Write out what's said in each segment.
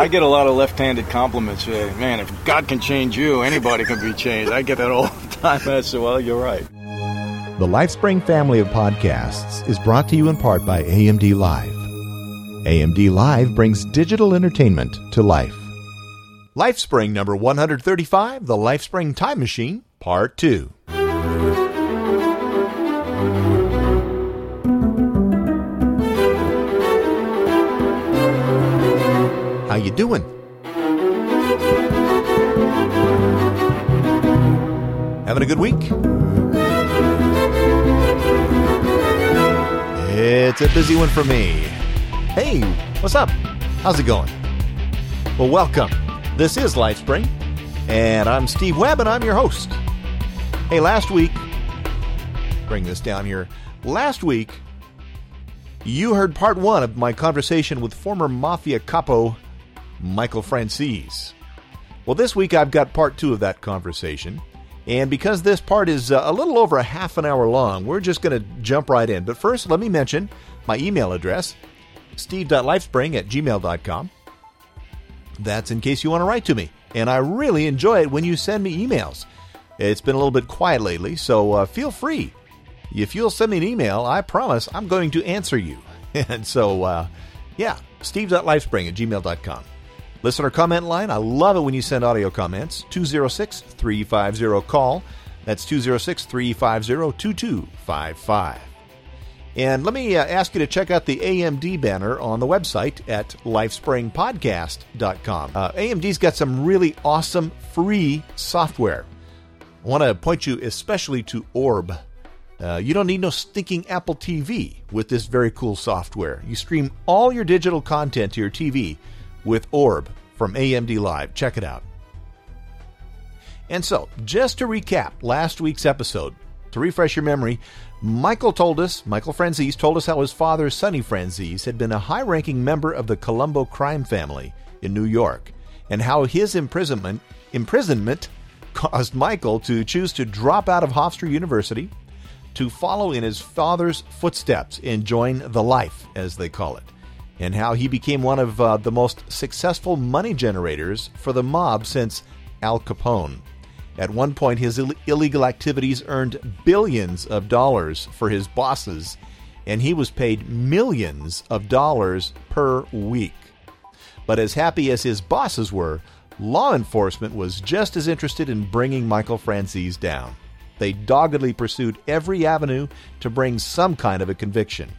I get a lot of left-handed compliments. Uh, man, if God can change you, anybody can be changed. I get that all the time. I said, well, you're right. The LifeSpring family of podcasts is brought to you in part by AMD Live. AMD Live brings digital entertainment to life. LifeSpring number 135, The LifeSpring Time Machine, Part 2. You doing? Having a good week? It's a busy one for me. Hey, what's up? How's it going? Well, welcome. This is LifeSpring, and I'm Steve Webb, and I'm your host. Hey, last week, bring this down here. Last week, you heard part one of my conversation with former Mafia capo Michael Franzese. Well, this week I've got part two of that conversation. And because this part is uh, a little over a half an hour long, we're just going to jump right in. But first, let me mention my email address steve.lifespring at gmail.com. That's in case you want to write to me. And I really enjoy it when you send me emails. It's been a little bit quiet lately, so uh, feel free. If you'll send me an email, I promise I'm going to answer you. And so, uh, yeah, steve.lifespring at gmail.com. Listener comment line, I love it when you send audio comments. 206 350 call. That's 206 350 2255. And let me uh, ask you to check out the AMD banner on the website at lifespringpodcast.com. Uh, AMD's got some really awesome free software. I want to point you especially to Orb. Uh, you don't need no stinking Apple TV with this very cool software. You stream all your digital content to your TV with Orb from AMD Live. Check it out. And so, just to recap last week's episode, to refresh your memory, Michael told us, Michael Franzese told us how his father, Sonny Franzese, had been a high ranking member of the Colombo crime family in New York, and how his imprisonment, imprisonment caused Michael to choose to drop out of Hofstra University to follow in his father's footsteps and join the life, as they call it, and how he became one of uh, the most successful money generators for the mob since Al Capone. At one point, his Ill- illegal activities earned billions of dollars for his bosses, and he was paid millions of dollars per week. But as happy as his bosses were, law enforcement was just as interested in bringing Michael Franzese down. They doggedly pursued every avenue to bring some kind of a conviction.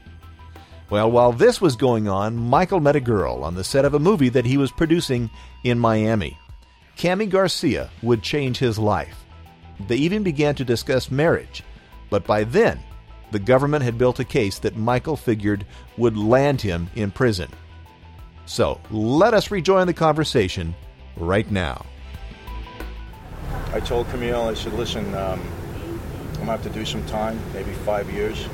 Well, while this was going on, Michael met a girl on the set of a movie that he was producing in Miami. Cami Garcia would change his life. They even began to discuss marriage, but by then, the government had built a case that Michael figured would land him in prison. So, let us rejoin the conversation right now. I told Camille, I said, listen, um, I'm going to have to do some time, maybe five years.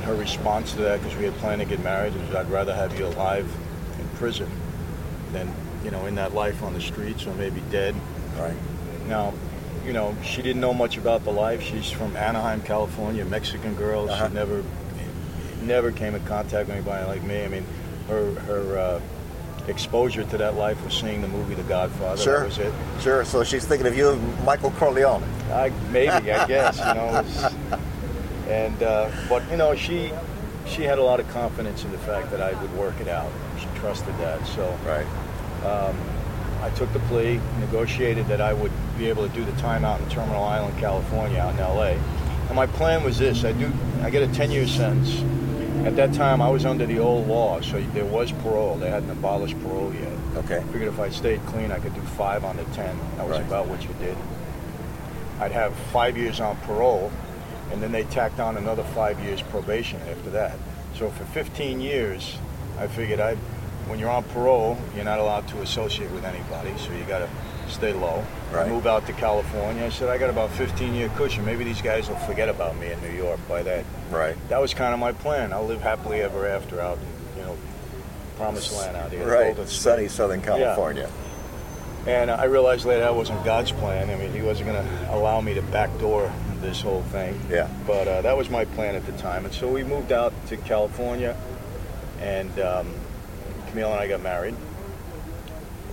And her response to that, because we had planned to get married, is I'd rather have you alive in prison than, you know, in that life on the streets or maybe dead. Right. Now, you know, she didn't know much about the life. She's from Anaheim, California, Mexican girl. Uh-huh. She never, never came in contact with anybody like me. I mean, her her uh, exposure to that life was seeing the movie The Godfather. Sure. That was it. Sure. So she's thinking of you and Michael Corleone. I maybe I guess you know, and uh, but you know she she had a lot of confidence in the fact that I would work it out. She trusted that. So Right. um, I took the plea, negotiated that I would be able to do the time out in Terminal Island, California, out in L.A. And my plan was this: I do I get a 10-year sentence. At that time, I was under the old law, so there was parole. They hadn't abolished parole yet. Okay. I figured if I stayed clean, I could do five on the 10. That was Right. about what you did. I'd have five years on parole, and then they tacked on another five years probation after that. So for 15 years, I figured I, when you're on parole, you're not allowed to associate with anybody, so you got to stay low. Right. I moved out to California. I said I got about 15 year cushion. Maybe these guys will forget about me in New York by that. Right. That was kind of my plan. I'll live happily ever after out, in, you know, promised land out here. Right. Sunny Southern California. Yeah. And I realized later that wasn't God's plan. I mean, He wasn't going to allow me to backdoor this whole thing. Yeah. But uh, that was my plan at the time. And so we moved out to California, and um, Camille and I got married.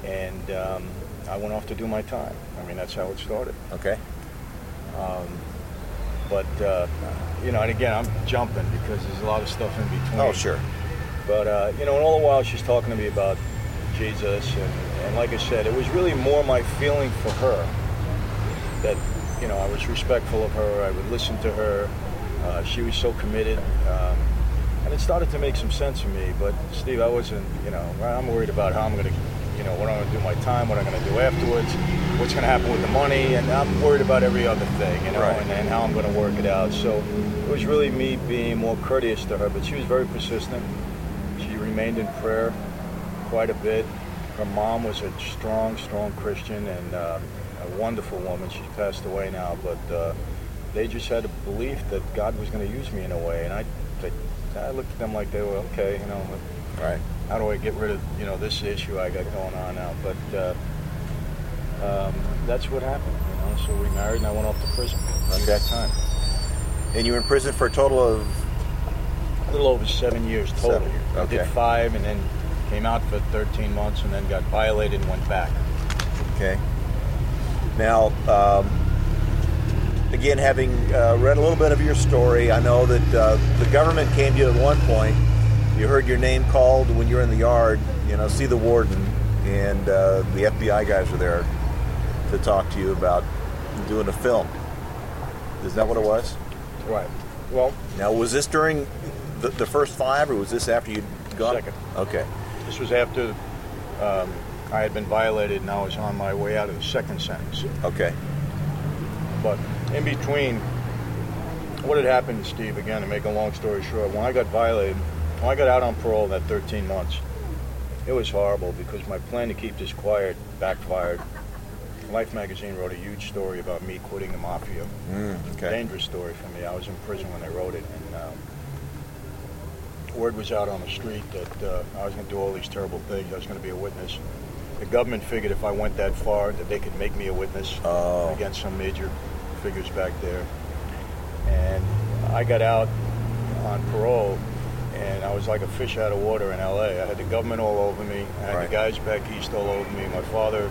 and um, I went off to do my time. I mean, that's how it started. Okay. Um, but uh, you know, and again, I'm jumping because there's a lot of stuff in between. Oh, sure. But uh, you know, and all the while she's talking to me about Jesus, and, and like I said, it was really more my feeling for her that you know I was respectful of her. I would listen to her. Uh, she was so committed, um, and it started to make some sense for me. But Steve, I wasn't. You know, I'm worried about how I'm going to, you know, what I'm going to do my time, what I'm going to do afterwards, what's going to happen with the money, and I'm worried about every other thing, you know, Right. and, and how I'm going to work it out. So it was really me being more courteous to her, but she was very persistent. She remained in prayer quite a bit. Her mom was a strong, strong Christian and uh, a wonderful woman. She's passed away now, but uh, they just had a belief that God was going to use me in a way. And I, I, I looked at them like they were okay, you know. Right. How do I get rid of you know this issue I got going on now? But uh, um, that's what happened, you know. So we married, and I went off to prison at Okay. that time. And you were in prison for a total of A little over seven years total. Seven years, I did okay. five, and then came out for 13 months, and then got violated and went back. Okay. Now, um, again, having uh, read a little bit of your story, I know that uh, the government came to you at one point. You heard your name called when you were in the yard, you know, see the warden, and uh, the FBI guys were there to talk to you about doing a film. Is that what it was? Right. Well, Now, was this during the, the first five, or was this after you'd gone? Second. Okay. this was after um, I had been violated, and I was on my way out of the second sentence. Okay. But in between, what had happened, to Steve, again, to make a long story short, when I got violated, when I got out on parole that 13 months, it was horrible because my plan to keep this quiet backfired. Life magazine wrote a huge story about me quitting the mafia. Mm, okay. Dangerous story for me. I was in prison when they wrote it, and um, word was out on the street that uh, I was going to do all these terrible things. I was going to be a witness. The government figured if I went that far, that they could make me a witness Oh. against some major figures back there. And I got out on parole, and I was like a fish out of water in L.A. I had the government all over me. I had Right. the guys back east all over me. My father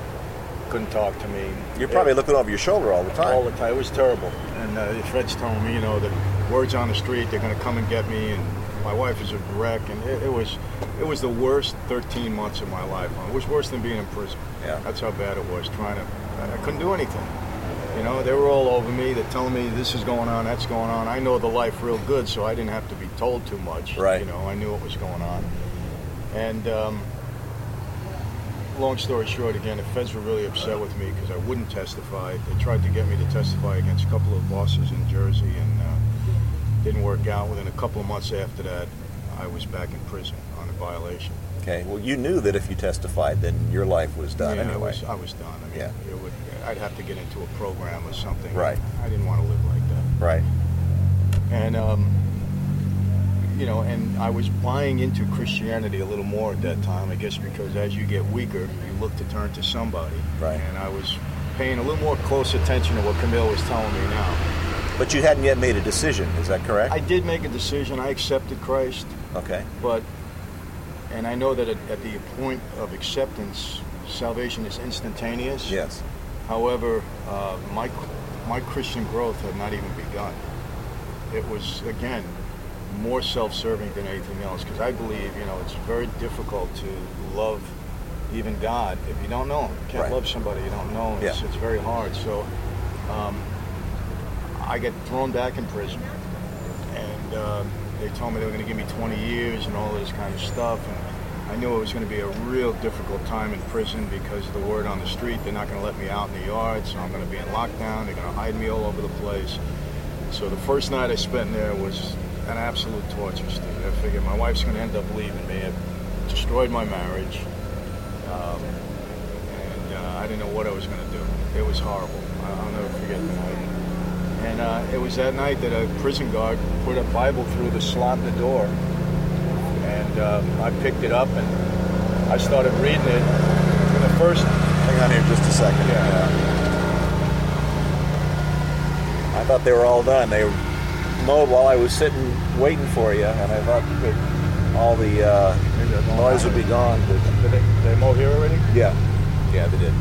couldn't talk to me. You're It- probably looking over your shoulder all the time. all the time. It was terrible. And uh, the feds telling me, you know, that words on the street, they're going to come and get me, and my wife is a wreck, and it, it was, it was the worst 13 months of my life. It was worse than being in prison. Yeah. That's how bad it was. Trying to, I couldn't do anything. You know, they were all over me. They're telling me this is going on, that's going on. I know the life real good, so I didn't have to be told too much. Right. You know, I knew what was going on. And um, long story short, again, the feds were really upset with me because I wouldn't testify. They tried to get me to testify against a couple of bosses in Jersey, and uh, didn't work out. Within a couple of months after that, I was back in prison on a violation. Okay. Well, you knew that if you testified, then your life was done yeah, anyway. I was, I was done. I mean, Yeah. it would, I'd have to get into a program or something. Right. I didn't want to live like that. Right. and um, you know, and I was buying into Christianity a little more at that time. I guess because as you get weaker, you look to turn to somebody. Right. And I was paying a little more close attention to what Camille was telling me now. But you hadn't yet made a decision. Is that correct? I did make a decision. I accepted Christ, okay. but and I know that at, at the point of acceptance, salvation is instantaneous. Yes. However, uh, my my Christian growth had not even begun. It was again more self-serving than anything else because I believe you know it's very difficult to love even God if you don't know Him. You can't Right. love somebody you don't know. It's, Yeah. it's very hard. So um, I get thrown back in prison, and um, they told me they were going to give me 20 years and all this kind of stuff. And I knew it was going to be a real difficult time in prison because of the word on the street. They're not going to let me out in the yard, so I'm going to be in lockdown. They're going to hide me all over the place. So the first night I spent there was an absolute torture, Steve. I figured my wife's going to end up leaving me. It destroyed my marriage. Um, and uh, I didn't know what I was going to do. It was horrible. I'll never forget the night. And uh, it was that night that a prison guard put a Bible through the slot in the door. And uh, I picked it up and I started reading it. And the first, Hang on here just a second. Yeah. yeah. I thought they were all done. They mowed while I was sitting waiting for you, and I thought that all the uh, noise would be gone. Did they, did they mow here already? yeah. Yeah, they did.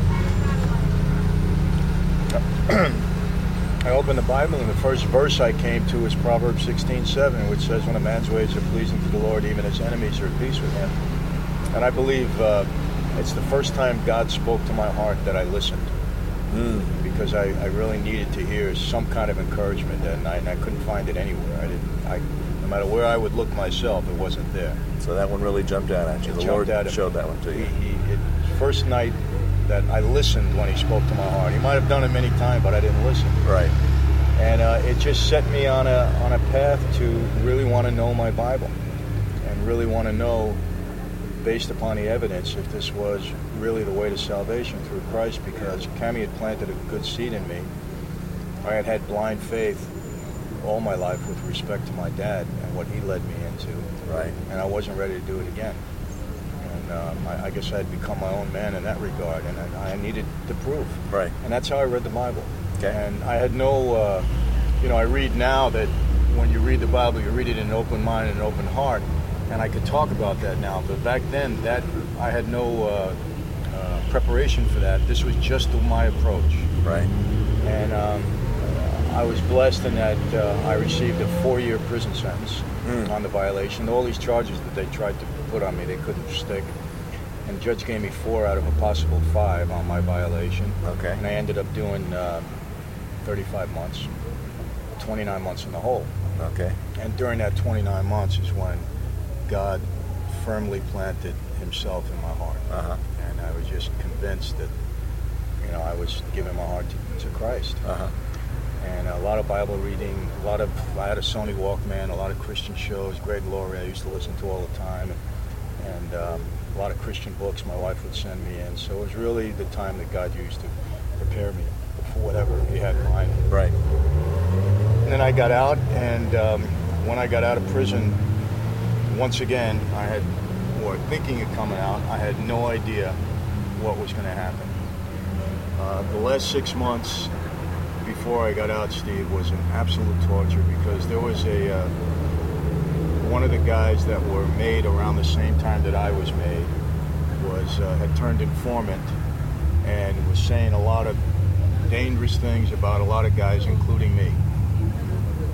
I opened the Bible, and the first verse I came to is Proverbs 16:7, which says, "When a man's ways are pleasing to the Lord, even his enemies are at peace with him." And I believe uh, it's the first time God spoke to my heart that I listened, Mm. because I, I really needed to hear some kind of encouragement that night, and I couldn't find it anywhere. I didn't. I, no matter where I would look myself, it wasn't there. So that one really jumped out at you. It The Lord showed me. that one to He, you. he, it, first night that I listened when he spoke to my heart. He might have done it many times, but I didn't listen. Right. and uh, it just set me on a on a path to really want to know my Bible, and really want to know, based upon the evidence, if this was really the way to salvation through Christ. Because Cami had planted a good seed in me. I had had blind faith all my life with respect to my dad and what he led me into, Right. and I wasn't ready to do it again. And um, I, I guess I had become my own man in that regard, and I, I needed to prove. Right. And that's how I read the Bible. Okay. And I had no, uh, you know, I read now that when you read the Bible, you read it in an open mind and an open heart, and I could talk about that now. But back then, that I had no uh, uh, preparation for that. This was just my approach, Right. and um, I was blessed in that uh, I received a four-year prison sentence Mm. on the violation. All these charges that they tried to put on me, they couldn't stick. And the judge gave me four out of a possible five on my violation. Okay. And I ended up doing uh, 35 months, 29 months in the hole. Okay. And during that 29 months is when God firmly planted himself in my heart. Uh huh. And I was just convinced that, you know, I was giving my heart to, to Christ. Uh huh. And a lot of Bible reading, a lot of, I had a Sony Walkman, a lot of Christian shows, Greg Laurie I used to listen to all the time. And, and um, a lot of Christian books my wife would send me in. So it was really the time that God used to prepare me for whatever he had in mind. Right. And then I got out, and um, when I got out of prison, once again, I had, or thinking of coming out, I had no idea what was going to happen. Uh, the last six months before I got out, Steve, was an absolute torture because there was a uh, one of the guys that were made around the same time that I was made was uh, had turned informant and was saying a lot of dangerous things about a lot of guys, including me.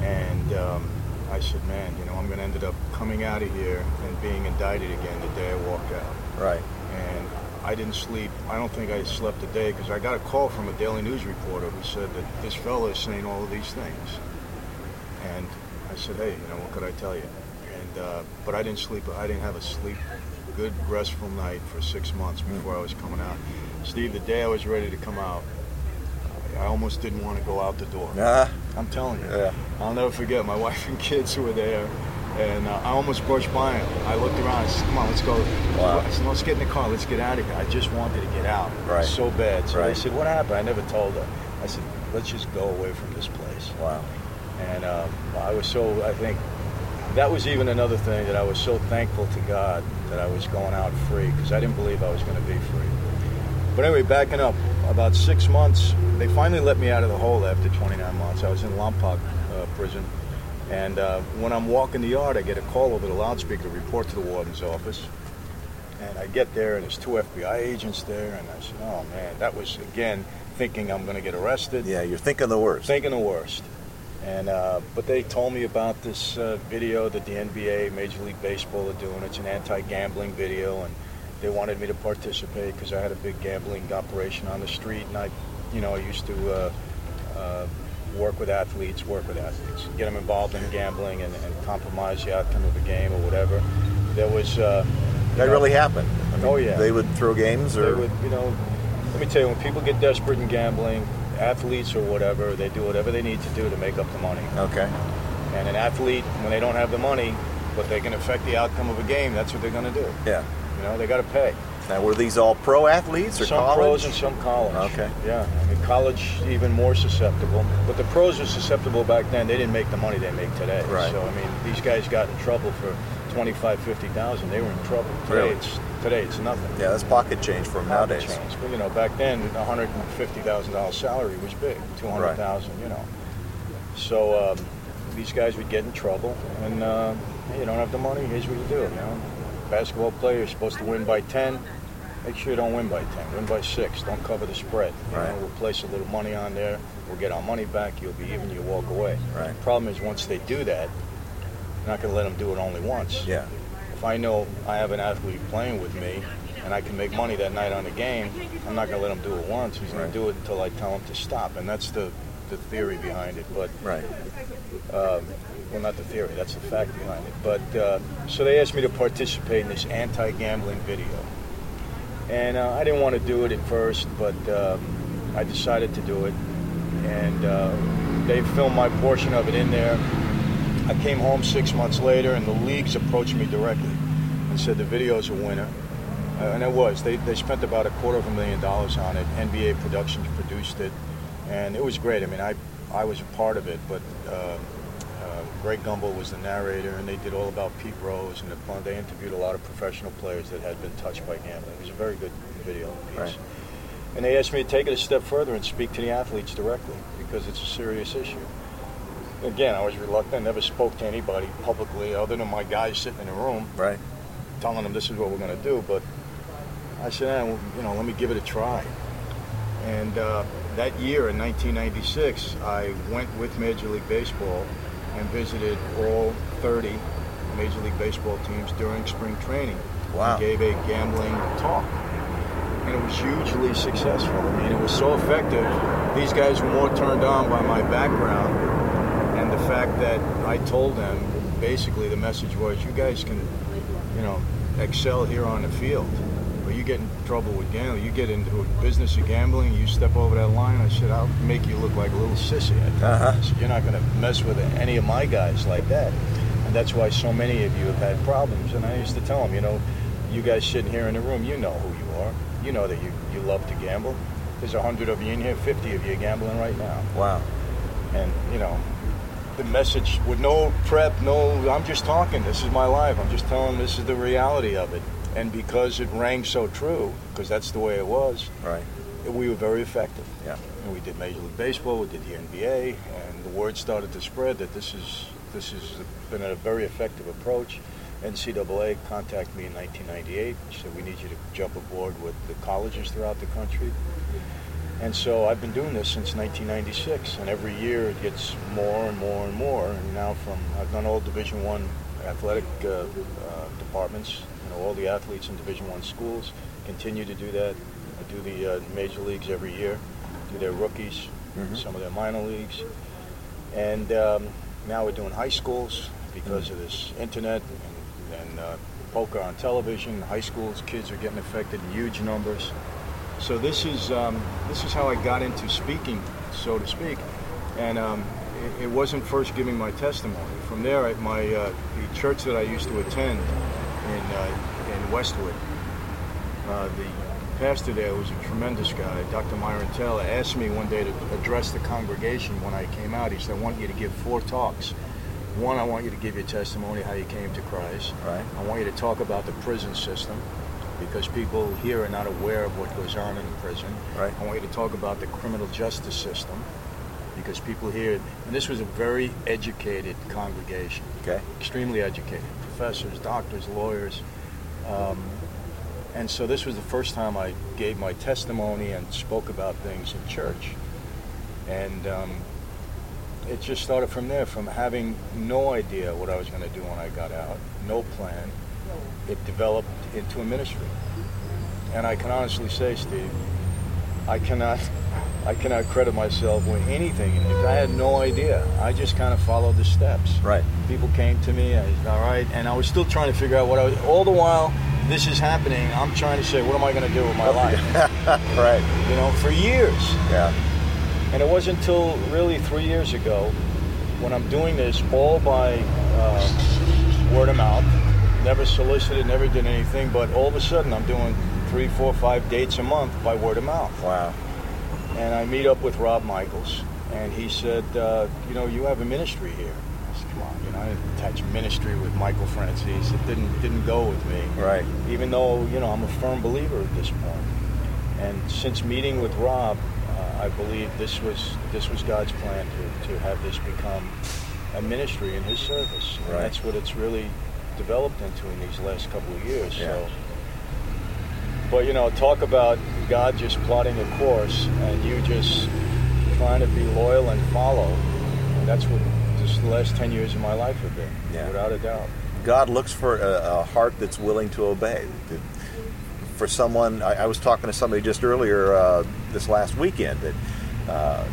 And um, I said, man, you know, I'm going to end up coming out of here and being indicted again the day I walk out. Right. And I didn't sleep. I don't think I slept a day because I got a call from a Daily News reporter who said that this fellow is saying all of these things. And I said, hey, you know, what could I tell you? And uh, but I didn't sleep. I didn't have a sleep, good restful night for six months before I was coming out. Steve, the day I was ready to come out, I almost didn't want to go out the door. Uh I'm telling you. Yeah. I'll never forget my wife and kids who were there, and uh, I almost brushed by them. I looked around. I said, "Come on, let's go." Wow. I said, "Let's get in the car. Let's get out of here." I just wanted to get out. Right. So bad. So Right. they said, "What happened?" I never told her. I said, "Let's just go away from this place." Wow. And um, I was so. I think that was even another thing that I was so thankful to God that I was going out free because I didn't believe I was going to be free. But anyway, backing up, about six months, they finally let me out of the hole after 29 months. I was in Lompoc uh, prison. And uh, when I'm walking the yard, I get a call over the loudspeaker to report to the warden's office. And I get there, and there's two FBI agents there. And I said, oh, man, that was, again, thinking I'm going to get arrested Yeah, you're thinking the worst. thinking the worst. And uh, but they told me about this uh, video that the NBA, Major League Baseball, are doing. It's an anti-gambling video, and they wanted me to participate because I had a big gambling operation on the street, and I, you know, I used to uh, uh, work with athletes, work with athletes, get them involved in gambling, and, and compromise the outcome of a game or whatever. There was. Uh, that know, really happened. I mean, Oh, yeah. They would throw games they or. would, you know, let me tell you, when people get desperate in gambling, athletes or whatever, they do whatever they need to do to make up the money. Okay. And an athlete, when they don't have the money, but they can affect the outcome of a game, that's what they're going to do. Yeah. You know, they got to pay. Now, were these all pro athletes or some college? pros and some college. Okay. Yeah, I mean, college even more susceptible. But the pros were susceptible back then. They didn't make the money they make today. Right. So I mean, these guys got in trouble for 25, 50,000. They were in trouble. Today Really? Today it's nothing. Yeah, that's pocket change for them nowadays. change. But you know, back then, a hundred and fifty thousand dollars salary was big. Two hundred thousand, you know. So um, these guys would get in trouble, and uh, hey, you don't have the money. Here's what you do. You know, basketball player is supposed to win by ten. make sure you don't win by 10. Win by 6. Don't cover the spread. You Right. know, we'll place a little money on there. We'll get our money back. You'll be even. You walk away. Right. Problem is, once they do that, I'm not going to let them do it only once. Yeah. If I know I have an athlete playing with me and I can make money that night on the game, I'm not going to let him do it once. He's going Right. to do it until I tell him to stop. And that's the, the theory behind it. But Right. um, well, not the theory, that's the fact behind it. But uh, so they asked me to participate in this anti-gambling video, and uh, I didn't want to do it at first, but um, I decided to do it, and uh, they filmed my portion of it in there. I came home six months later, and the leagues approached me directly and said the video's a winner. Uh, and it was. They, they spent about a quarter of a million dollars on it. NBA Productions produced it, and it was great. I mean, I I was a part of it, but uh, uh, Greg Gumbel was the narrator, and they did all about Pete Rose, and the, they interviewed a lot of professional players that had been touched by gambling. It was a very good video piece. Right. And they asked me to take it a step further and speak to the athletes directly because it's a serious issue. Again, I was reluctant. I Never spoke to anybody publicly other than my guys sitting in a room Right. telling them this is what we're going to do. But I said, eh, well, you know, let me give it a try. And uh, that year in 1996, I went with Major League Baseball and visited all 30 Major League Baseball teams during spring training. Wow. Gave a gambling talk. And it was hugely successful. I mean, it was so effective. These guys were more turned on by my background the fact that I told them basically the message was you guys can, you know, excel here on the field. But you get in trouble with gambling, you get into a business of gambling, you step over that line, I said, I'll make you look like a little sissy. I Uh-huh. said, You're not going to mess with any of my guys like that. And that's why so many of you have had problems. And I used to tell them, you know, you guys sitting here in the room, you know who you are. You know that you, you love to gamble. There's a hundred of you in here, 50 of you gambling right now Wow. and you know the message with no prep no i'm just talking. This is my life. I'm just telling this is the reality of it. And because it rang so true because that's the way it was Right. we were very effective. Yeah. and we did major league baseball we did the nba and the word started to spread that this is this has been a very effective approach. Ncaa contacted me in 1998 said we need you to jump aboard with the colleges throughout the country and so I've been doing this since 1996, and every year it gets more and more and more. And now, from I've done all Division One athletic uh, uh, departments. You know, all the athletes in Division One schools continue to do that. I do the uh, major leagues every year, do their rookies, Mhm. some of their minor leagues, and um, now we're doing high schools because of this internet and, and uh, poker on television. High schools, kids are getting affected in huge numbers. So this is um, this is how I got into speaking, so to speak, and um, it, it wasn't first giving my testimony. From there, I, my uh, the church that I used to attend in uh, in Westwood, uh, the pastor there was a tremendous guy, Dr. Myron Taylor, asked me one day to address the congregation when I came out. He said, "I want you to give four talks. One, I want you to give your testimony how you came to Christ. Right. I want you to talk about the prison system." Because people here are not aware of what goes on in prison. Right. I want you to talk about the criminal justice system because people here, and this was a very educated congregation, Okay. extremely educated, professors, doctors, lawyers. Um, and so this was the first time I gave my testimony and spoke about things in church. And um, it just started from there, from having no idea what I was going to do when I got out, no plan. It developed into a ministry. And I can honestly say, Steve, I cannot, I cannot credit myself with anything in it. I had no idea. I just kind of followed the steps. Right. People came to me, I all right, and I was still trying to figure out what I was. All the while, this is happening. I'm trying to say, what am I going to do with my life? right. You know, for years. Yeah. And it wasn't until really three years ago when I'm doing this all by uh, word of mouth, never solicited, never did anything, but all of a sudden I'm doing three, four, five dates a month by word of mouth. Wow. And I meet up with Rob Michaels, and he said, uh, you know, you have a ministry here. I said, come on, you know, I didn't attach ministry with Michael Franzese. It didn't didn't go with me Right. even though you know I'm a firm believer at this point. And since meeting with Rob, uh, I believe this was this was God's plan to, to have this become a ministry in His service. And Right. that's what it's really developed into in these last couple of years. Yeah. So But you know, talk about God just plotting a course and you just trying to be loyal and follow. And that's what this last 10 years of my life have been, Yeah. without a doubt. God looks for a, a heart that's willing to obey. For someone, I, I was talking to somebody just earlier uh, this last weekend that uh,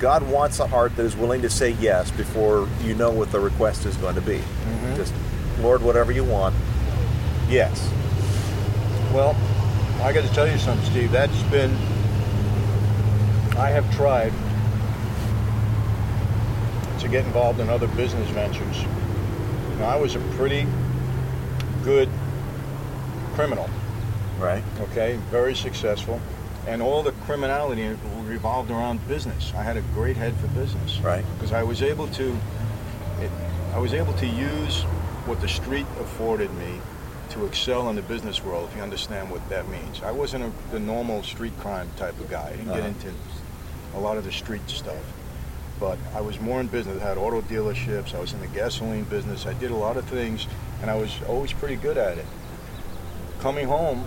God wants a heart that is willing to say yes before you know what the request is going to be. Just, Lord, whatever you want, yes. Well, I got to tell you something, Steve. That's been. I have tried to get involved in other business ventures. I was a pretty good criminal, Right? okay, very successful, and all the criminality revolved around business. I had a great head for business, Right. Because I was able to, it, I was able to use what the street afforded me to excel in the business world. If you understand what that means, I wasn't a, the normal street crime type of guy. I didn't Uh-huh. get into a lot of the street stuff. But I was more in business. I had auto dealerships. I was in the gasoline business. I did a lot of things, and I was always pretty good at it. Coming home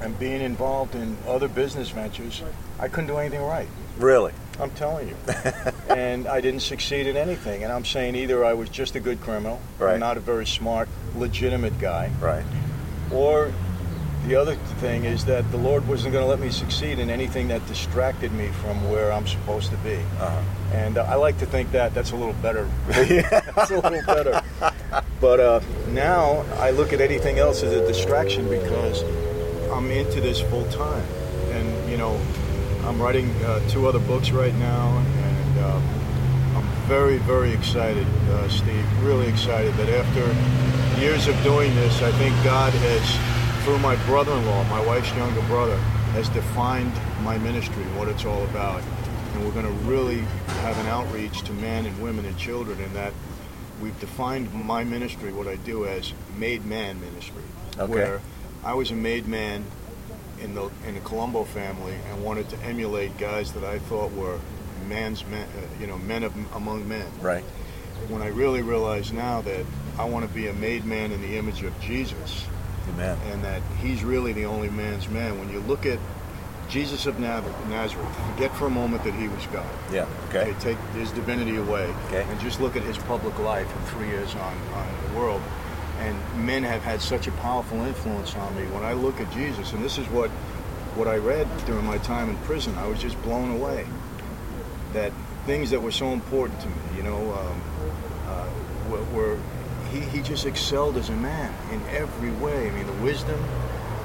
and being involved in other business ventures, I couldn't do anything right. Really? I'm telling you. and I didn't succeed in anything. And I'm saying either I was just a good criminal, Right. not a very smart, legitimate guy, Right. or the other thing is that the Lord wasn't going to let me succeed in anything that distracted me from where I'm supposed to be. Uh-huh. And uh, I like to think that that's a little better. that's a little better. But uh, now I look at anything else as a distraction because I'm into this full time. And, you know, I'm writing uh, two other books right now. And uh, I'm very, very excited, uh, Steve. Really excited that after years of doing this, I think God has, through my brother in law, my wife's younger brother, has defined my ministry, what it's all about and we're going to really have an outreach to men and women and children in that we've defined my ministry what i do as made man ministry Okay. where i was a made man in the in the colombo family and wanted to emulate guys that i thought were man's men uh, you know men of, among men Right. when i really realize now that i want to be a made man in the image of jesus Amen. and that he's really the only man's man when you look at jesus of nazareth forget for a moment that he was god Yeah. Okay. Take his divinity away Okay. and just look at his public life in three years on, on the world. And men have had such a powerful influence on me. When I look at Jesus, and this is what what I read during my time in prison, I was just blown away. That things that were so important to me, you know, um, uh, were, were he, he just excelled as a man in every way. I mean, the wisdom,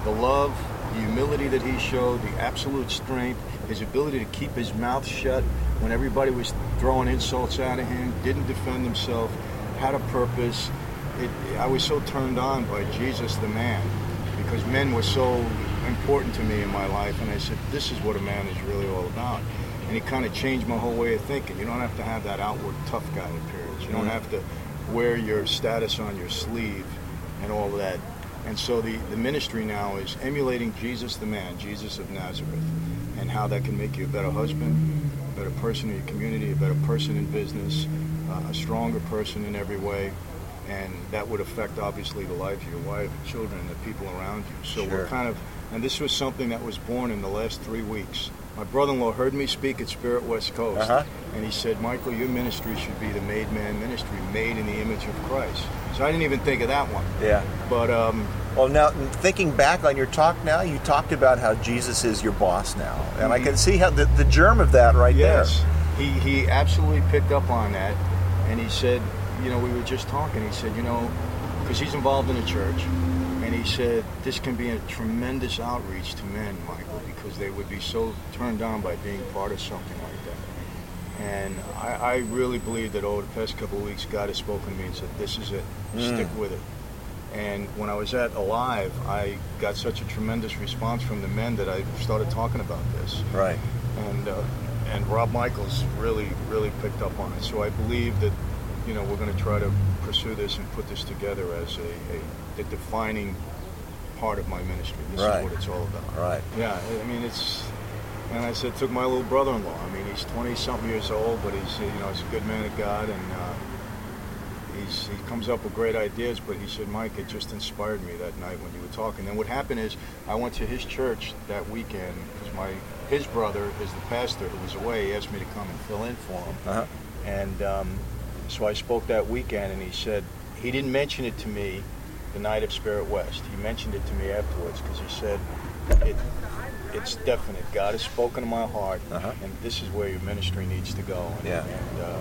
the love, the humility that he showed, the absolute strength, his ability to keep his mouth shut when everybody was throwing insults at him, didn't defend himself, had a purpose. It, I was so turned on by Jesus the man because men were so important to me in my life, and I said, this is what a man is really all about. And it kind of changed my whole way of thinking. You don't have to have that outward tough guy appearance. You don't have to wear your status on your sleeve and all that. And so the, the ministry now is emulating Jesus the man, Jesus of Nazareth, and how that can make you a better husband, a better person in your community, a better person in business, uh, a stronger person in every way. And that would affect obviously the life of your wife, and children, and the people around you. So Sure. we're kind of, and this was something that was born in the last three weeks. My brother-in-law heard me speak at Spirit West Coast, Uh-huh. and he said, "Michael, your ministry should be the made man ministry, made in the image of Christ." So I didn't even think of that one. Yeah. But um, Well, now thinking back on your talk, now you talked about how Jesus is your boss now, and I can see how the, the germ of that right there. yes, he he absolutely picked up on that, and he said, you know, we were just talking. He said, you know, because he's involved in a church, and he said this can be a tremendous outreach to men, Michael, because they would be so turned on by being part of something like that. And I, I really believe that over the past couple of weeks, God has spoken to me and said, this is it. Stick with it. And when I was at Alive, I got such a tremendous response from the men that I started talking about this. Right. and uh, and Rob Michaels really really picked up on it. So I believe that you know we're going to try to pursue this and put this together as a, a the defining part of my ministry. This Right. is what it's all about. Right. Yeah, I mean it's. And I said, took my little brother-in-law. I mean, he's 20 something years old, but he's you know he's a good man of God, and uh, he's, he comes up with great ideas, but he said, Mike, it just inspired me that night when you were talking. And what happened is, I went to his church that weekend because my his brother is the pastor who was away. He asked me to come and fill in for him. Uh-huh. And um, so I spoke that weekend, and he said he didn't mention it to me the night of Spirit West. He mentioned it to me afterwards because he said it, it's definite. God has spoken to my heart, Uh-huh. and this is where your ministry needs to go. And, Yeah. and uh,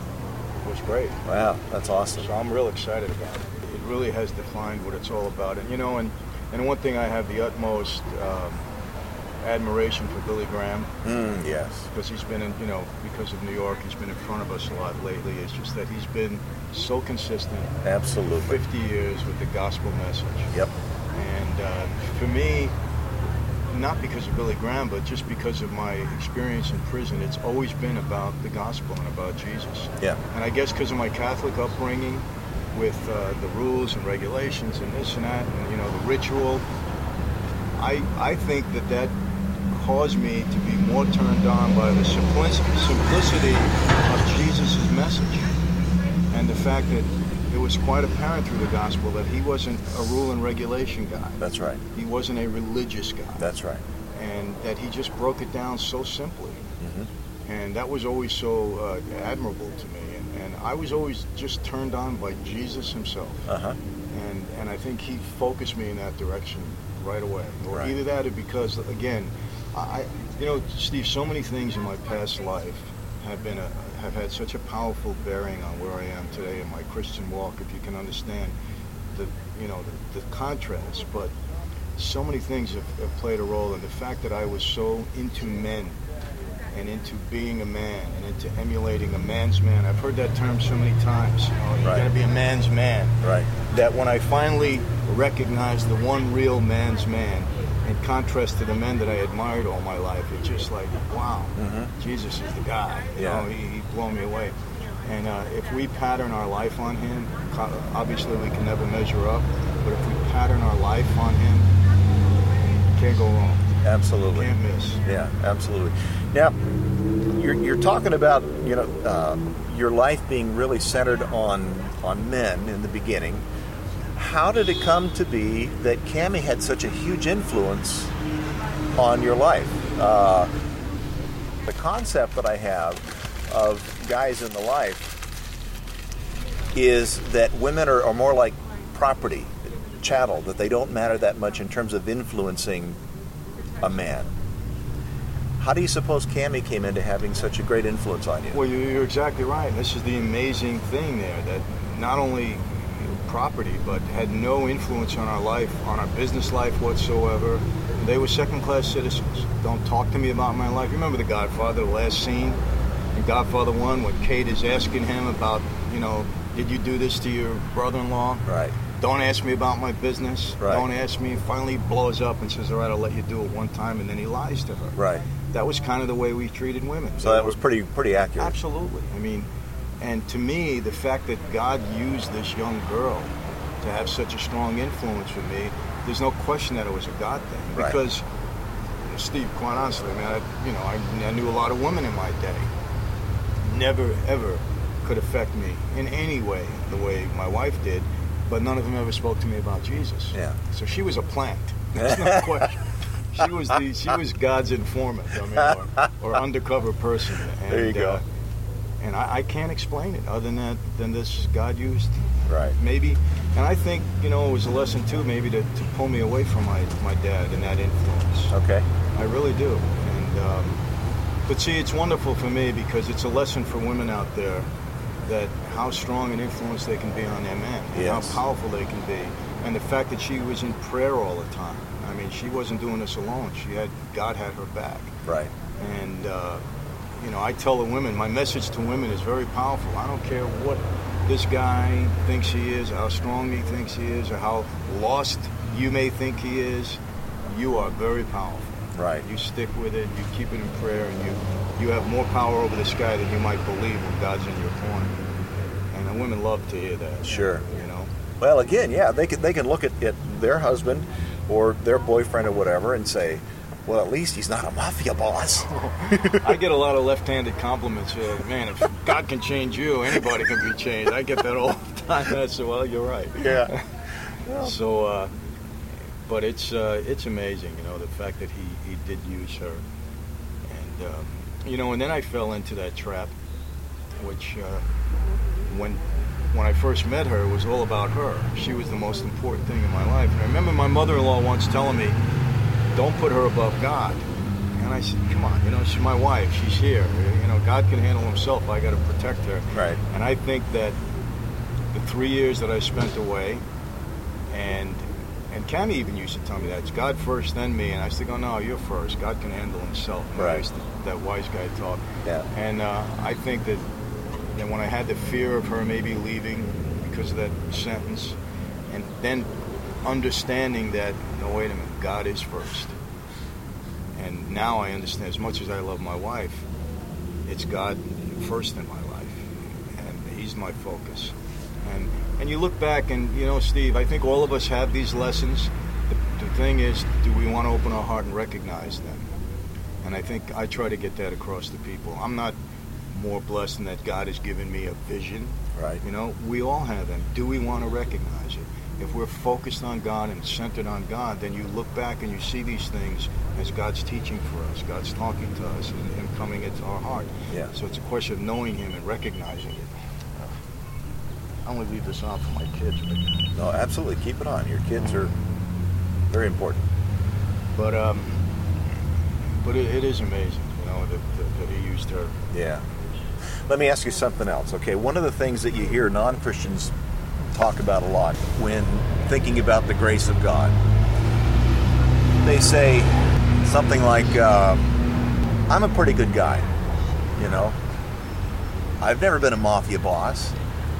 it was great. Wow, that's awesome. So I'm real excited about it. It really has defined what it's all about. And you know, and and one thing I have the utmost um, admiration for Billy Graham Mm, yes. because he's been in, you know, because of New York, he's been in front of us a lot lately. It's just that he's been so consistent, Absolutely. 50 years with the gospel message. Yep. And uh, for me, not because of Billy Graham, but just because of my experience in prison, it's always been about the gospel and about Jesus. Yeah. And I guess because of my Catholic upbringing, with uh, the rules and regulations and this and that, and you know the ritual, I I think that that caused me to be more turned on by the simplicity of Jesus' message, and the fact that it was quite apparent through the gospel that he wasn't a rule and regulation guy. That's right. He wasn't a religious guy That's right. and that he just broke it down so simply. Mhm. And that was always so uh, admirable to me. And, and I was always just turned on by Jesus himself. Uh huh. And, and I think he focused me in that direction right away. Or Right. either that or because, again, I, you know, Steve, so many things in my past life have been a, have had such a powerful bearing on where I am today in my Christian walk. If you can understand the, you know, the, the contrast, but so many things have, have played a role and the fact that I was so into men and into being a man and into emulating a man's man. I've heard that term so many times. You know, you Right. got to be a man's man. Right. That when I finally recognized the one real man's man, in contrast to the men that I admired all my life, it's just like, wow, Mhm. Jesus is the guy. You Yeah. know, he, he blew me away. And uh, if we pattern our life on him, obviously we can never measure up, but if we pattern our life on him, can't go wrong. Absolutely. Can't miss. Yeah, absolutely. Now, you're, you're talking about you know uh, your life being really centered on on men in the beginning. How did it come to be that Cami had such a huge influence on your life? Uh, the concept that I have of guys in the life is that women are, are more like property, chattel, that they don't matter that much in terms of influencing a man. How do you suppose Cami came into having such a great influence on you? Well, you- you're exactly right. This is the amazing thing there that not only property, but had no influence on our life, on our business life whatsoever. They were second-class citizens. Don't talk to me about my life. You remember The Godfather, the last scene in Godfather One, when Kate is asking him about, you know, did you do this to your brother-in-law? Right. Don't ask me about my business. Right. Don't ask me. Finally, blows up and says, "All right, I'll let you do it one time," and then he lies to her. Right. That was kind of the way we treated women. So that was pretty pretty accurate. Absolutely. I mean, and to me, the fact that God used this young girl to have such a strong influence for me, there's no question that it was a God thing. Right. Because, Steve, quite honestly, man, I, you know, I, I knew a lot of women in my day. Never, ever could affect me in any way the way my wife did, but none of them ever spoke to me about Jesus. Yeah. So she was a plant. There's no question. She was the she was God's informant, I mean, or, or undercover person. And, There you go. Uh, and I, I can't explain it other than that than this God used Right. maybe and I think you know it was a lesson too maybe to, to pull me away from my, my dad and that influence Okay. I really do and um, but see it's wonderful for me because it's a lesson for women out there that how strong an influence they can be on their men and Yes. how powerful they can be and the fact that she was in prayer all the time I mean she wasn't doing this alone she had God had her back Right. and, uh, you know, I tell the women, my message to women is very powerful. I don't care what this guy thinks he is, how strong he thinks he is, or how lost you may think he is. You are very powerful. Right. You stick with it, you keep it in prayer, and you, you have more power over the sky than you might believe when God's in your corner. And the women love to hear that. Sure. You know? Well, again, yeah, they can they can look at, at their husband or their boyfriend or whatever and say, Well, at least he's not a mafia boss. I get a lot of left-handed compliments. Uh, man, if God can change you, anybody can be changed. I get that all the time. I said, well, you're right. Yeah. So, uh, but it's uh, it's amazing, you know, the fact that he, he did use her, and um, you know, and then I fell into that trap, which uh, when when I first met her, it was all about her. She was the most important thing in my life. And I remember my mother-in-law once telling me, "Don't put her above God." And I said, "Come on, you know, she's my wife. She's here. You know, God can handle Himself. I got to protect her." Right. And I think that the three years that I spent away, and and Cammy even used to tell me that it's God first, then me. And I used to go, "No, you're first. God can handle Himself." And Right. to- that wise guy talk. Yeah. And uh, I think that know, when I had the fear of her maybe leaving because of that sentence, and then understanding that, no, wait a minute, God is first. And now I understand, as much as I love my wife, it's God first in my life, and He's my focus. And and you look back, and you know, Steve, I think all of us have these lessons. The, the thing is, do we want to open our heart and recognize them? And I think I try to get that across to people. I'm not more blessed in that God has given me a vision. Right. You know, we all have them. Do we want to recognize it? If we're focused on God and centered on God, then you look back and you see these things as God's teaching for us, God's talking to us and, and coming into our heart. Yeah. So it's a question of knowing Him and recognizing it. I only leave this on for my kids, but, No, absolutely. Keep it on. Your kids are very important. but um, but it, it is amazing, you know, that, that, that He used her. Yeah. Let me ask you something else. Okay, one of the things that you hear non Christians talk about a lot when thinking about the grace of God, they say something like, uh, I'm a pretty good guy, you know. I've never been a mafia boss,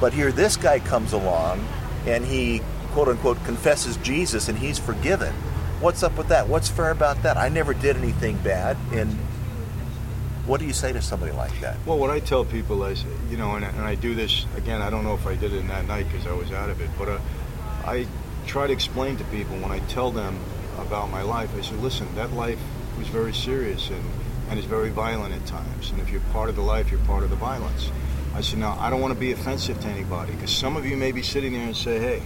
but here this guy comes along and he, quote unquote, confesses Jesus and he's forgiven. What's up with that? What's fair about that? I never did anything bad. And what do you say to somebody like that? Well, what I tell people is, you know, and, and I do this again. I don't know if I did it in that night because I was out of it, but uh, I try to explain to people when I tell them about my life. I said, listen, that life was very serious and and is very violent at times. And if you're part of the life, you're part of the violence. I said, now I don't want to be offensive to anybody because some of you may be sitting there and say, hey,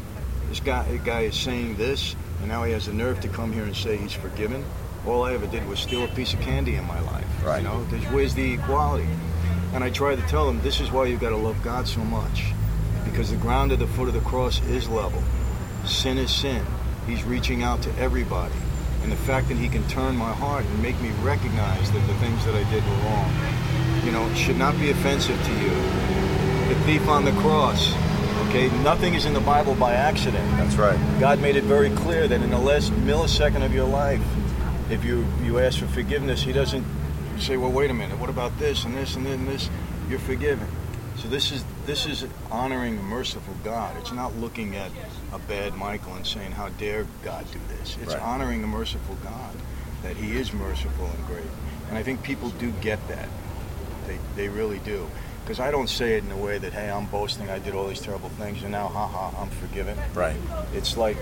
this guy, this guy is saying this, and now he has the nerve to come here and say he's forgiven. All I ever did was steal a piece of candy in my life. Right. You know, there's, where's the equality? And I try to tell them this is why you've got to love God so much. Because the ground at the foot of the cross is level. Sin is sin. He's reaching out to everybody. And the fact that he can turn my heart and make me recognize that the things that I did were wrong, you know, should not be offensive to you. The thief on the cross, okay, nothing is in the Bible by accident. That's right. God made it very clear that in the last millisecond of your life, if you, you ask for forgiveness, He doesn't say, well, wait a minute, what about this and this and and this? You're forgiven. So this is this is honoring a merciful God. It's not looking at a bad Michael and saying, how dare God do this? It's Right. honoring a merciful God, that He is merciful and great. And I think people do get that. They, they really do. Because I don't say it in a way that, hey, I'm boasting, I did all these terrible things, and now, haha, I'm forgiven. Right. It's like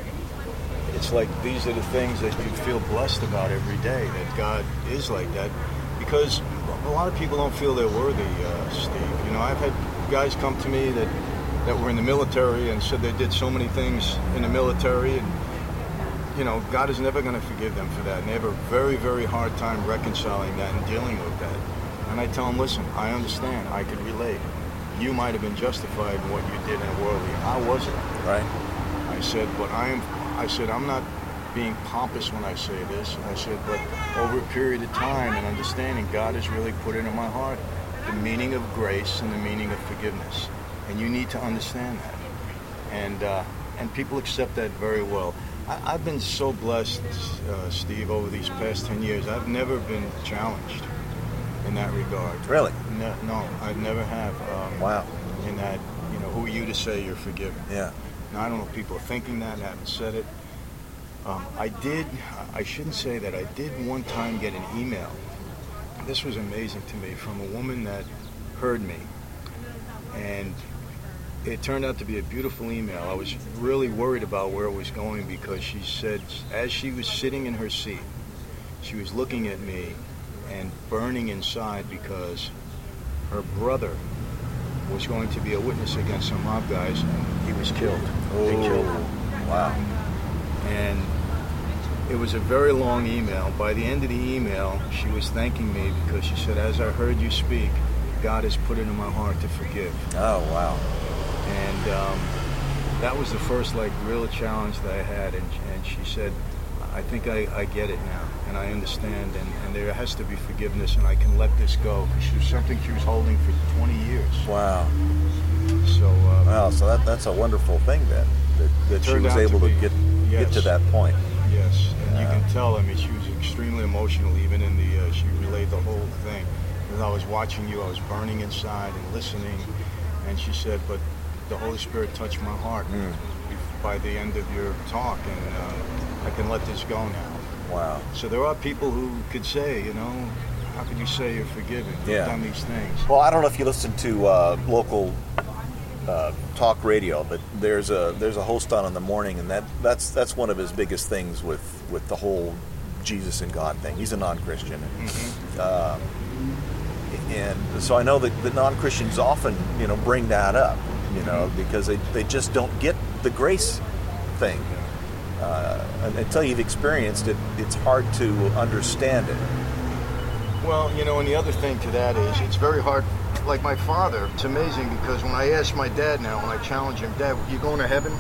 it's like these are the things that you feel blessed about every day that God is like that because a lot of people don't feel they're worthy, uh, Steve. You know, I've had guys come to me that that were in the military and said they did so many things in the military and you know, God is never going to forgive them for that. And they have a very, very hard time reconciling that and dealing with that. And I tell them, listen, I understand. I can relate. You might have been justified in what you did in the world. I wasn't. Right. I said, but I am. I said I'm not being pompous when I say this. I said, but over a period of time and understanding, God has really put into my heart the meaning of grace and the meaning of forgiveness, and you need to understand that. And uh, and people accept that very well. I, I've been so blessed, uh, Steve, over these past ten years. I've never been challenged in that regard. Really? No, no I never have. Um, Wow. In that, you know, who are you to say you're forgiven? Yeah. Now, I don't know if people are thinking that and haven't said it. Um, I did, I shouldn't say that, I did one time get an email. This was amazing to me from a woman that heard me. And it turned out to be a beautiful email. I was really worried about where it was going because she said, as she was sitting in her seat, she was looking at me and burning inside because her brother was going to be a witness against some mob guys, and he was killed. They killed. Wow. And it was a very long email. By the end of the email, she was thanking me because she said, As I heard you speak, God has put it in my heart to forgive. Oh, wow. And um, that was the first, like, real challenge that I had. And, and she said, I think I, I get it now, and I understand, and, and there has to be forgiveness, and I can let this go. Because she was something she was holding for 20 years. Wow. So, uh, Wow. So that, that's a wonderful thing then, that, that she was out to able to, be, get, get to that point. Yes, and you can tell. I mean, she was extremely emotional, even in the. Uh, she relayed the whole thing. As I was watching you, I was burning inside and listening, and she said, "But the Holy Spirit touched my heart Mm. by the end of your talk, and uh, I can let this go now." Wow. So there are people who could say, you know, how could you say you're forgiven? You've Yeah. done these things. Well, I don't know if you listen to uh, local uh, talk radio, but there's a there's a host on in the morning, and that that's that's one of his biggest things with with the whole Jesus and God thing. He's a non-Christian, uh, and so I know that the non-Christians often you know bring that up, you know, because they they just don't get the grace thing. Uh, until you've experienced it, it's hard to understand it. Well, you know, and the other thing to that is it's very hard. Like my father, it's amazing because when I ask my dad now, when I challenge him, Dad, you going to heaven?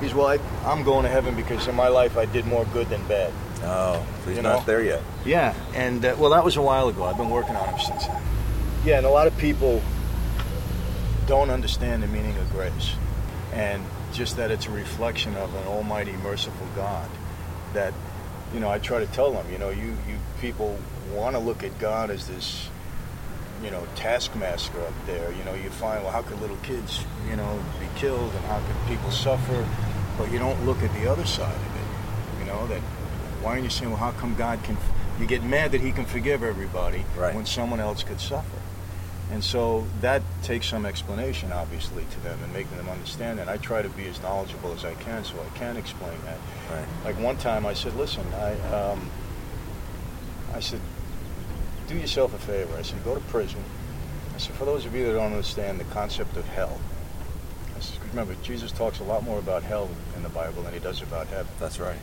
He's well, I, I'm going to heaven because in my life I did more good than bad. Oh, so he's You not know? there yet. Yeah, and uh, well, that was a while ago. I've been working on him since then. Yeah, and a lot of people don't understand the meaning of grace, and just that it's a reflection of an almighty, merciful God. That, you know, I try to tell them, you know, you you people want to look at God as this, you know, taskmaster up there. You know, you find, well, how could little kids, you know, be killed, and how could people suffer? But you don't look at the other side of it. You know that why aren't you saying, well, how come God can? You get mad that He can forgive everybody Right. when someone else could suffer, and so that takes some explanation, obviously, to them and making them understand. And I try to be as knowledgeable as I can, so I can explain that. Right. Like one time, I said, "Listen, I, um, I said, do yourself a favor." I said, "Go to prison." I said, "For those of you that don't understand the concept of hell." I said, remember, Jesus talks a lot more about hell in the Bible than he does about heaven. That's right.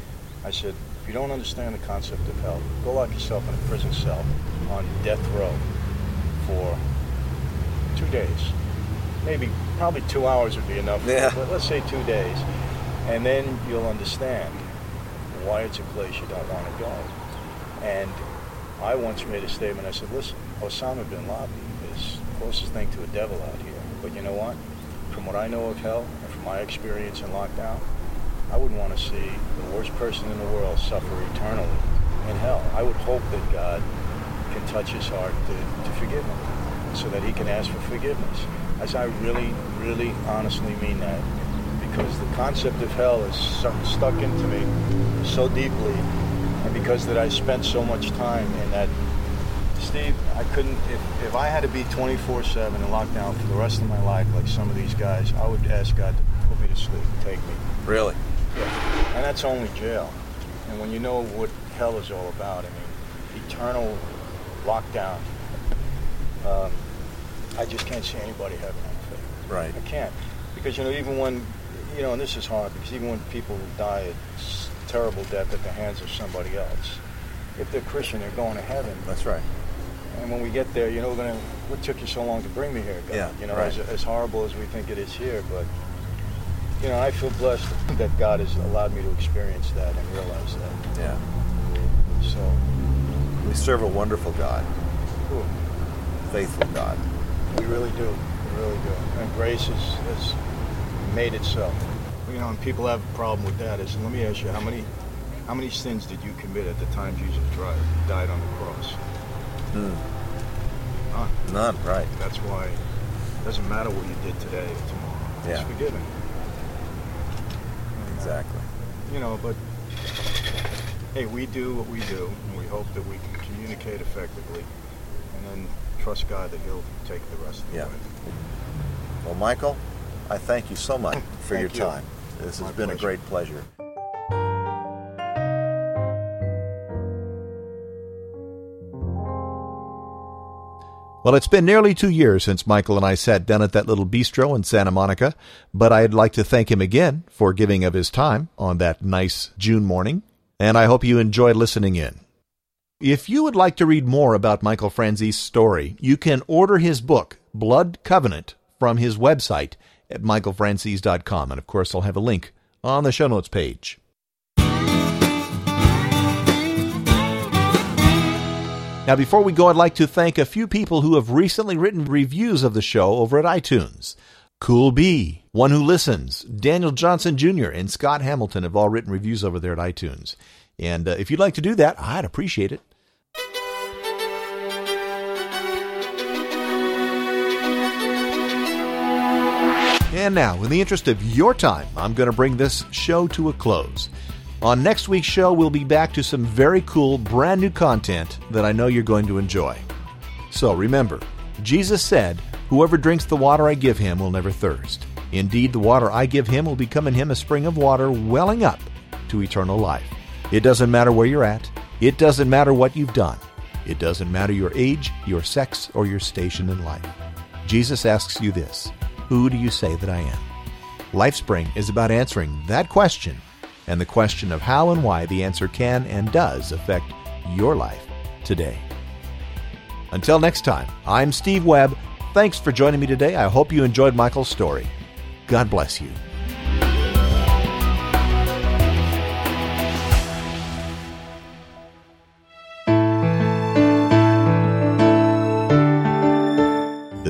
I said, if you don't understand the concept of hell, go lock yourself in a prison cell on death row for two days. Maybe, probably two hours would be enough. Yeah. But let's say two days. And then you'll understand why it's a place you don't want to go. And I once made a statement. I said, listen, Osama bin Laden is the closest thing to a devil out here. But you know what? From what I know of hell and from my experience in lockdown, I wouldn't want to see the worst person in the world suffer eternally in hell. I would hope that God can touch his heart to, to forgive him so that he can ask for forgiveness. As I really, really honestly mean that because the concept of hell is stuck into me so deeply because that I spent so much time in that Steve, I couldn't if, if I had to be 24/7 in lockdown for the rest of my life like some of these guys, I would ask God to put me to sleep and take me. Really? Yeah. And that's only jail. And when you know what hell is all about, I mean, eternal lockdown, um, I just can't see anybody having that faith. Right. I can't. Because, you know, even when, you know, and this is hard, because even when people die a s- terrible death at the hands of somebody else, if they're Christian, they're going to heaven. That's right. And when we get there, you know, we're gonna, what took you so long to bring me here, God? Yeah, You know, right. as, as horrible as we think it is here, but, you know, I feel blessed that God has allowed me to experience that and realize that. Yeah. So, We serve a wonderful God, cool. faithful God. We really do. We really do. And grace has, has made it so. You know, and people have a problem with that. Is let me ask you, how many how many sins did you commit at the time Jesus died, died on the cross? Mm. None. None, right. That's why it doesn't matter what you did today or tomorrow. Yeah. It's forgiven. Exactly. You know, but hey, we do what we do, and we hope that we can communicate effectively, and then trust God that He'll take the rest of the Yeah. way. Well, Michael, I thank you so much for your you. time. This My has been pleasure. a great pleasure. Well, it's been nearly two years since Michael and I sat down at that little bistro in Santa Monica, but I'd like to thank him again for giving of his time on that nice June morning, and I hope you enjoy listening in. If you would like to read more about Michael Franzese's story, you can order his book, Blood Covenant, from his website, at michaelfranzese.com. And of course, I'll have a link on the show notes page. Now, before we go, I'd like to thank a few people who have recently written reviews of the show over at iTunes. Cool B, One Who Listens, Daniel Johnson Jr., and Scott Hamilton have all written reviews over there at iTunes. And uh, if you'd like to do that, I'd appreciate it. And now, in the interest of your time, I'm going to bring this show to a close. On next week's show, we'll be back to some very cool, brand new content that I know you're going to enjoy. So remember, Jesus said, Whoever drinks the water I give him will never thirst. Indeed, the water I give him will become in him a spring of water welling up to eternal life. It doesn't matter where you're at, it doesn't matter what you've done, it doesn't matter your age, your sex, or your station in life. Jesus asks you this Who do you say that I am? LifeSpring is about answering that question and the question of how and why the answer can and does affect your life today. Until next time, I'm Steve Webb. Thanks for joining me today. I hope you enjoyed Michael's story. God bless you.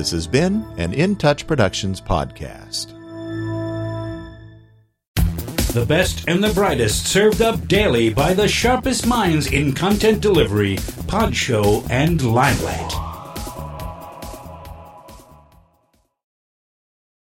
This has been an In Touch Productions podcast. The best and the brightest served up daily by the sharpest minds in content delivery, pod show, and limelight.